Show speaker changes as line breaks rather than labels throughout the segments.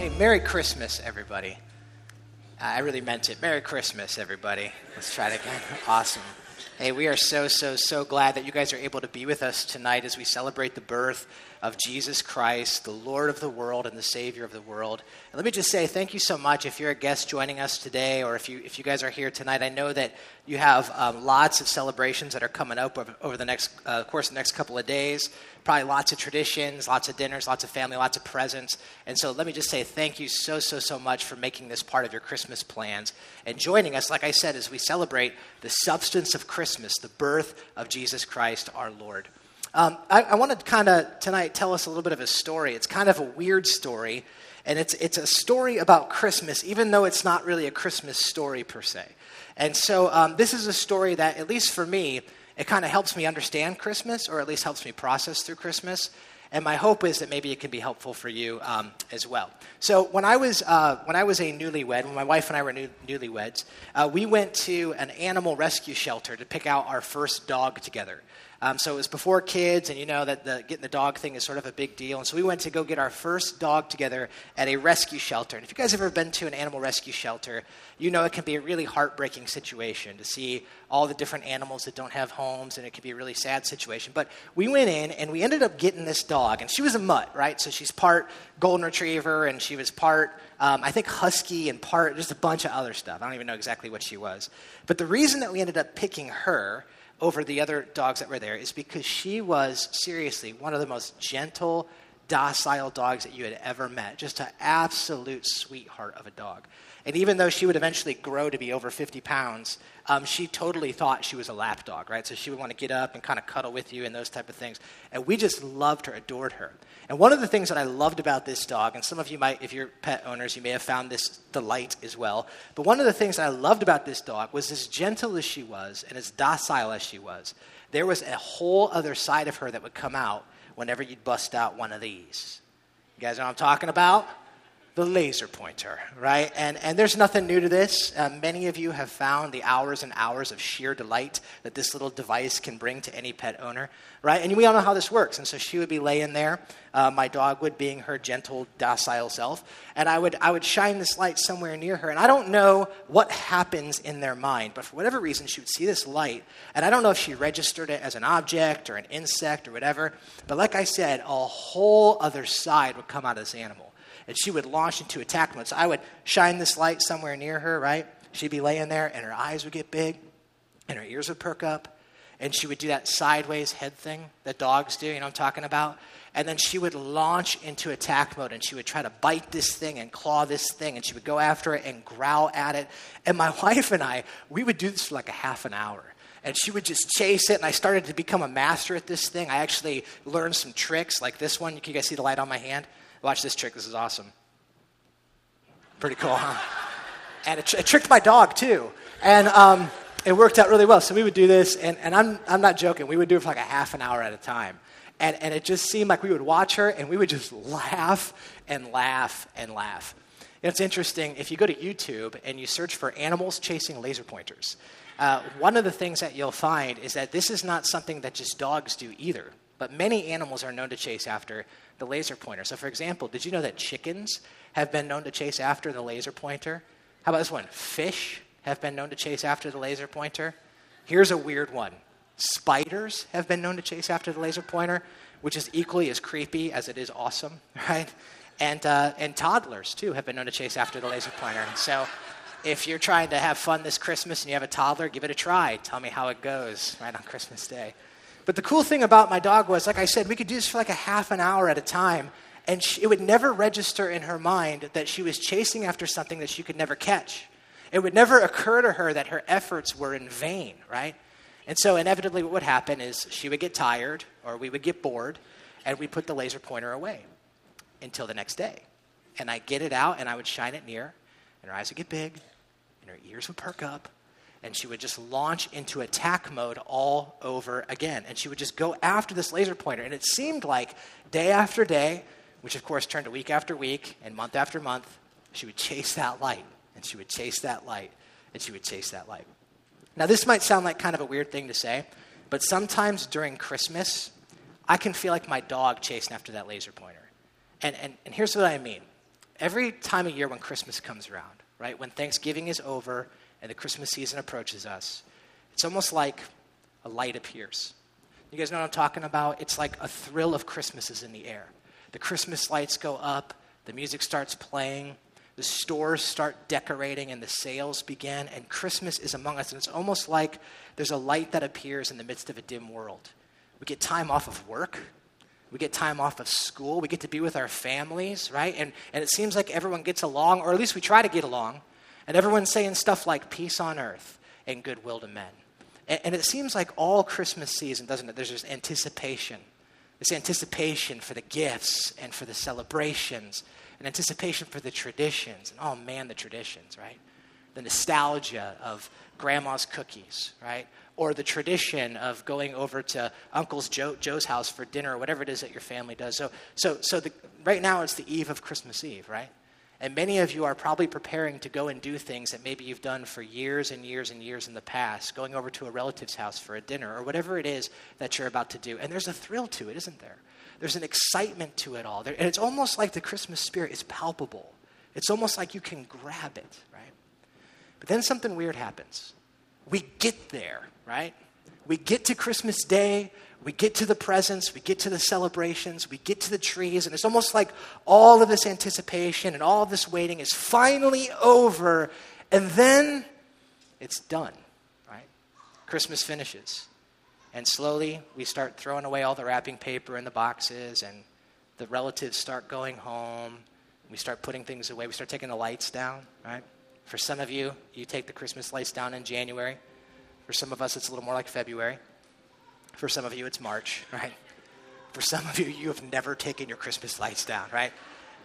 Hey, Merry Christmas, everybody. I really meant it. Merry Christmas, everybody. Let's try it again. Awesome. Hey, we are so, so, so glad that you guys are able to be with us tonight as we celebrate the birth of Jesus Christ, the Lord of the world and the Savior of the world. And let me just say thank you so much if you're a guest joining us today or if you, if you guys are here tonight. I know that you have um, lots of celebrations that are coming up over, over the next uh, course of the next couple of days. Probably lots of traditions, lots of dinners, lots of family, lots of presents. And so let me just say thank you so, so, so much for making this part of your Christmas plans and joining us, like I said, as we celebrate the substance of Christmas, the birth of Jesus Christ our Lord. Um, I, I want to kind of tonight tell us a little bit of a story. It's kind of a weird story, and it's, it's a story about Christmas, even though it's not really a Christmas story per se. And so, um, this is a story that, at least for me, it kind of helps me understand Christmas, or at least helps me process through Christmas. And my hope is that maybe it can be helpful for you um, as well. So when I was uh, when I was a newlywed, when my wife and I were new, newlyweds, uh, we went to an animal rescue shelter to pick out our first dog together. Um, so it was before kids, and you know that the, getting the dog thing is sort of a big deal. And so we went to go get our first dog together at a rescue shelter. And if you guys have ever been to an animal rescue shelter, you know it can be a really heartbreaking situation to see all the different animals that don't have homes, and it can be a really sad situation. But we went in, and we ended up getting this dog, and she was a mutt, right? So she's part golden retriever, and she was part, um, I think, husky, and part just a bunch of other stuff. I don't even know exactly what she was. But the reason that we ended up picking her over the other dogs that were there is because she was seriously one of the most gentle, docile dogs that you had ever met. Just an absolute sweetheart of a dog. And even though she would eventually grow to be over 50 pounds, um, she totally thought she was a lap dog, right? So she would want to get up and kind of cuddle with you and those type of things. And we just loved her, adored her. And one of the things that I loved about this dog, and some of you might, if you're pet owners, you may have found this delight as well. But one of the things that I loved about this dog was as gentle as she was and as docile as she was, there was a whole other side of her that would come out whenever you'd bust out one of these. You guys know what I'm talking about? The laser pointer, right? And, and there's nothing new to this. Uh, many of you have found the hours and hours of sheer delight that this little device can bring to any pet owner, right? And we all know how this works. And so she would be laying there, uh, my dog would, being her gentle, docile self, and I would, I would shine this light somewhere near her. And I don't know what happens in their mind, but for whatever reason, she would see this light. And I don't know if she registered it as an object or an insect or whatever, but like I said, a whole other side would come out of this animal and she would launch into attack mode. So I would shine this light somewhere near her, right? She'd be laying there, and her eyes would get big, and her ears would perk up, and she would do that sideways head thing that dogs do, you know I'm talking about? And then she would launch into attack mode, and she would try to bite this thing and claw this thing, and she would go after it and growl at it. And my wife and I, we would do this for like a half an hour and she would just chase it and i started to become a master at this thing i actually learned some tricks like this one can you guys see the light on my hand Watch this trick. This is awesome. Pretty cool, huh? And it, tr- it tricked my dog too. And um, it worked out really well. So we would do this, and, and I'm, I'm not joking. We would do it for like a half an hour at a time. And, and it just seemed like we would watch her, and we would just laugh and laugh and laugh. You know, it's interesting. If you go to YouTube and you search for animals chasing laser pointers, uh, one of the things that you'll find is that this is not something that just dogs do either. But many animals are known to chase after the laser pointer. So, for example, did you know that chickens have been known to chase after the laser pointer? How about this one? Fish have been known to chase after the laser pointer. Here's a weird one spiders have been known to chase after the laser pointer, which is equally as creepy as it is awesome, right? And, uh, and toddlers, too, have been known to chase after the laser pointer. So, if you're trying to have fun this Christmas and you have a toddler, give it a try. Tell me how it goes right on Christmas Day. But the cool thing about my dog was, like I said, we could do this for like a half an hour at a time, and she, it would never register in her mind that she was chasing after something that she could never catch. It would never occur to her that her efforts were in vain, right? And so, inevitably, what would happen is she would get tired or we would get bored, and we put the laser pointer away until the next day. And I'd get it out and I would shine it near, and her eyes would get big, and her ears would perk up, and she would just launch into attack mode all over again. And she would just go after this laser pointer. And it seemed like day after day, which of course turned to week after week and month after month, she would chase that light, and she would chase that light, and she would chase that light. Now, this might sound like kind of a weird thing to say, but sometimes during Christmas, I can feel like my dog chasing after that laser pointer. And, and, and here's what I mean every time of year when Christmas comes around, right, when Thanksgiving is over and the Christmas season approaches us, it's almost like a light appears. You guys know what I'm talking about? It's like a thrill of Christmas is in the air. The Christmas lights go up, the music starts playing, the stores start decorating, and the sales begin, and Christmas is among us. And it's almost like there's a light that appears in the midst of a dim world. We get time off of work. We get time off of school. We get to be with our families, right? And, and it seems like everyone gets along, or at least we try to get along. And everyone's saying stuff like peace on earth and goodwill to men. And, and it seems like all Christmas season, doesn't it? There's this anticipation. This anticipation for the gifts and for the celebrations, and anticipation for the traditions. And oh man, the traditions, right? The nostalgia of grandma's cookies, right? or the tradition of going over to Uncle's Joe, Joe's house for dinner or whatever it is that your family does. So, so, so the, right now it's the eve of Christmas Eve, right? And many of you are probably preparing to go and do things that maybe you've done for years and years and years in the past, going over to a relative's house for a dinner or whatever it is that you're about to do. And there's a thrill to it, isn't there? There's an excitement to it all. There, and it's almost like the Christmas spirit is palpable. It's almost like you can grab it, right? But then something weird happens. We get there, right? We get to Christmas Day, we get to the presents, we get to the celebrations, we get to the trees, and it's almost like all of this anticipation and all of this waiting is finally over, and then it's done, right? Christmas finishes. And slowly we start throwing away all the wrapping paper in the boxes, and the relatives start going home. We start putting things away. We start taking the lights down, right? For some of you, you take the Christmas lights down in January. For some of us, it's a little more like February. For some of you, it's March, right? For some of you, you have never taken your Christmas lights down, right?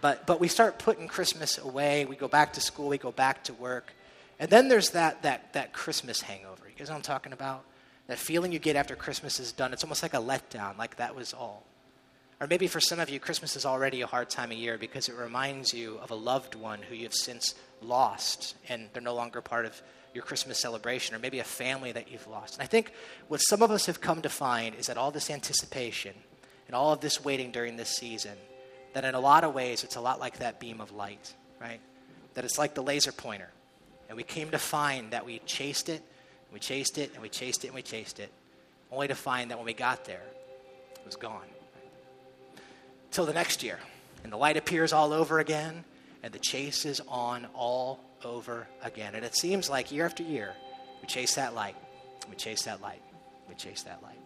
But, but we start putting Christmas away. We go back to school. We go back to work. And then there's that, that, that Christmas hangover. You guys know what I'm talking about? That feeling you get after Christmas is done. It's almost like a letdown, like that was all. Or maybe for some of you, Christmas is already a hard time of year because it reminds you of a loved one who you've since lost and they're no longer part of your Christmas celebration, or maybe a family that you've lost. And I think what some of us have come to find is that all this anticipation and all of this waiting during this season, that in a lot of ways it's a lot like that beam of light, right? That it's like the laser pointer. And we came to find that we chased it, we chased it, and we chased it, and we chased it, only to find that when we got there, it was gone. Till the next year. And the light appears all over again, and the chase is on all over again. And it seems like year after year, we chase that light, we chase that light, we chase that light.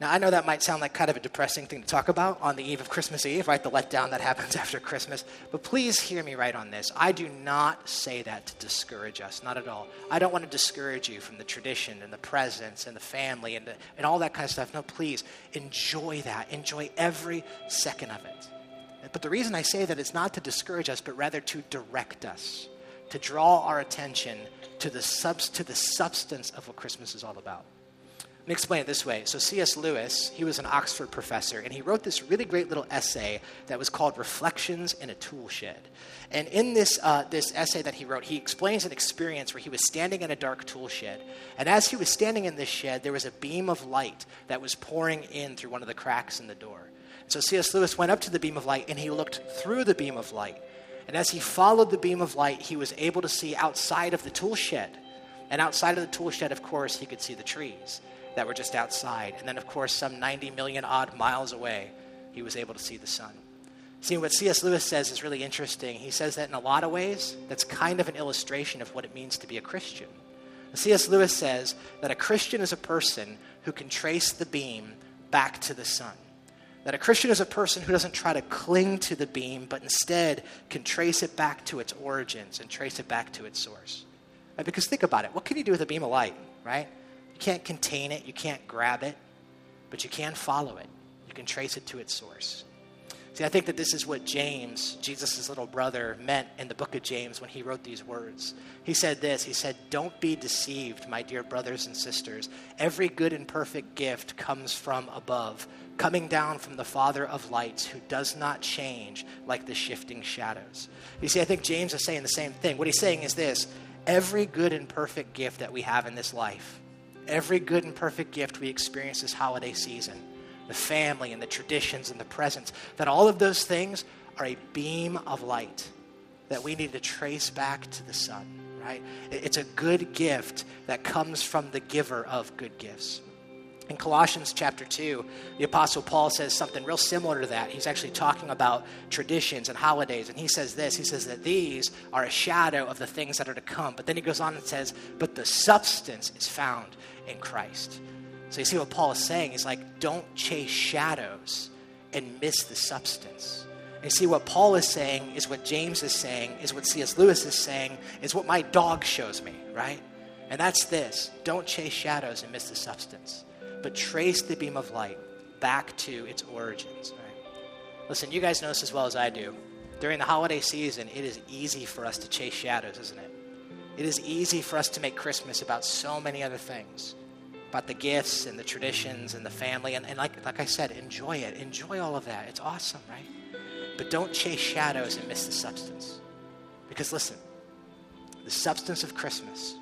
Now, I know that might sound like kind of a depressing thing to talk about on the eve of Christmas Eve, right? The letdown that happens after Christmas. But please hear me right on this. I do not say that to discourage us, not at all. I don't want to discourage you from the tradition and the presence and the family and, the, and all that kind of stuff. No, please enjoy that. Enjoy every second of it. But the reason I say that is not to discourage us, but rather to direct us to draw our attention to the, subs- to the substance of what Christmas is all about. Let me explain it this way. So, C.S. Lewis, he was an Oxford professor, and he wrote this really great little essay that was called Reflections in a Tool Shed. And in this, uh, this essay that he wrote, he explains an experience where he was standing in a dark tool shed. And as he was standing in this shed, there was a beam of light that was pouring in through one of the cracks in the door. So, C.S. Lewis went up to the beam of light and he looked through the beam of light. And as he followed the beam of light, he was able to see outside of the tool shed. And outside of the tool shed, of course, he could see the trees that were just outside. And then, of course, some 90 million odd miles away, he was able to see the sun. See, what C.S. Lewis says is really interesting. He says that in a lot of ways, that's kind of an illustration of what it means to be a Christian. C.S. Lewis says that a Christian is a person who can trace the beam back to the sun. That a Christian is a person who doesn't try to cling to the beam, but instead can trace it back to its origins and trace it back to its source. Right? Because think about it. What can you do with a beam of light, right? You can't contain it, you can't grab it, but you can follow it. You can trace it to its source. See, I think that this is what James, Jesus' little brother, meant in the book of James when he wrote these words. He said this He said, Don't be deceived, my dear brothers and sisters. Every good and perfect gift comes from above coming down from the Father of lights who does not change like the shifting shadows. You see, I think James is saying the same thing. What he's saying is this every good and perfect gift that we have in this life, every good and perfect gift we experience this holiday season, the family and the traditions and the presents, that all of those things are a beam of light that we need to trace back to the sun, right? It's a good gift that comes from the giver of good gifts. In Colossians chapter 2, the Apostle Paul says something real similar to that. He's actually talking about traditions and holidays, and he says this He says that these are a shadow of the things that are to come. But then he goes on and says, But the substance is found in Christ. So you see what Paul is saying? He's like, Don't chase shadows and miss the substance. And see what Paul is saying is what James is saying, is what C.S. Lewis is saying, is what my dog shows me, right? And that's this don't chase shadows and miss the substance but trace the beam of light back to its origins. Right? Listen, you guys know this as well as I do. During the holiday season, it is easy for us to chase shadows, isn't it? It is easy for us to make Christmas about so many other things about the gifts and the traditions and the family. And, and like, like I said, enjoy it. Enjoy all of that. It's awesome, right? But don't chase shadows and miss the substance. Because listen, the substance of Christmas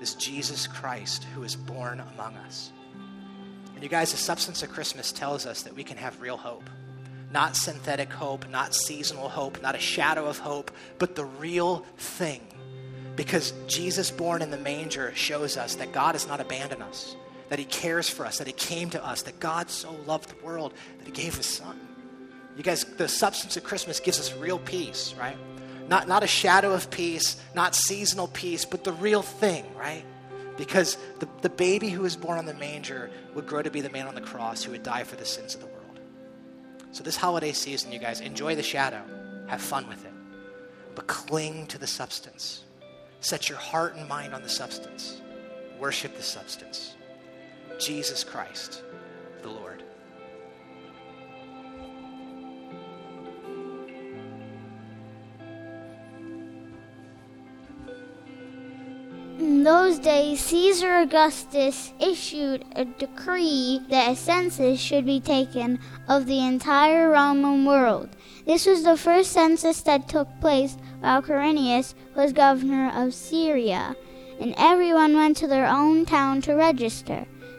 is Jesus Christ who is born among us. And you guys, the substance of Christmas tells us that we can have real hope. Not synthetic hope, not seasonal hope, not a shadow of hope, but the real thing. Because Jesus born in the manger shows us that God has not abandoned us, that He cares for us, that He came to us, that God so loved the world that He gave His Son. You guys, the substance of Christmas gives us real peace, right? Not, not a shadow of peace, not seasonal peace, but the real thing, right? Because the, the baby who was born on the manger would grow to be the man on the cross who would die for the sins of the world. So, this holiday season, you guys, enjoy the shadow, have fun with it, but cling to the substance. Set your heart and mind on the substance. Worship the substance. Jesus Christ, the Lord.
In those days, Caesar Augustus issued a decree that a census should be taken of the entire Roman world. This was the first census that took place while Quirinius was governor of Syria, and everyone went to their own town to register.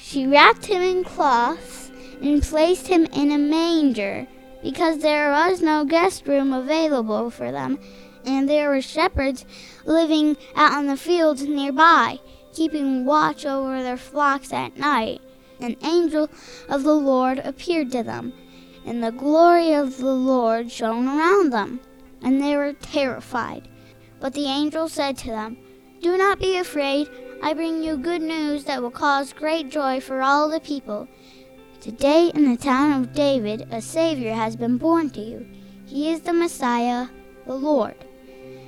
She wrapped him in cloths and placed him in a manger, because there was no guest room available for them and there were shepherds living out in the fields nearby, keeping watch over their flocks at night. An angel of the Lord appeared to them, and the glory of the Lord shone around them, and they were terrified. But the angel said to them, Do not be afraid. I bring you good news that will cause great joy for all the people. Today in the town of David a Savior has been born to you. He is the Messiah, the Lord.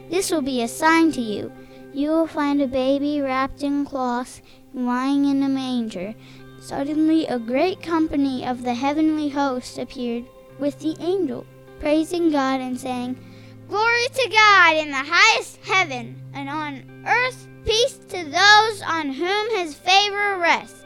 This will be a sign to you. You will find a baby wrapped in cloths, lying in a manger. Suddenly, a great company of the heavenly host appeared with the angel, praising God and saying, Glory to God in the highest heaven, and on earth peace to those on whom his favor rests.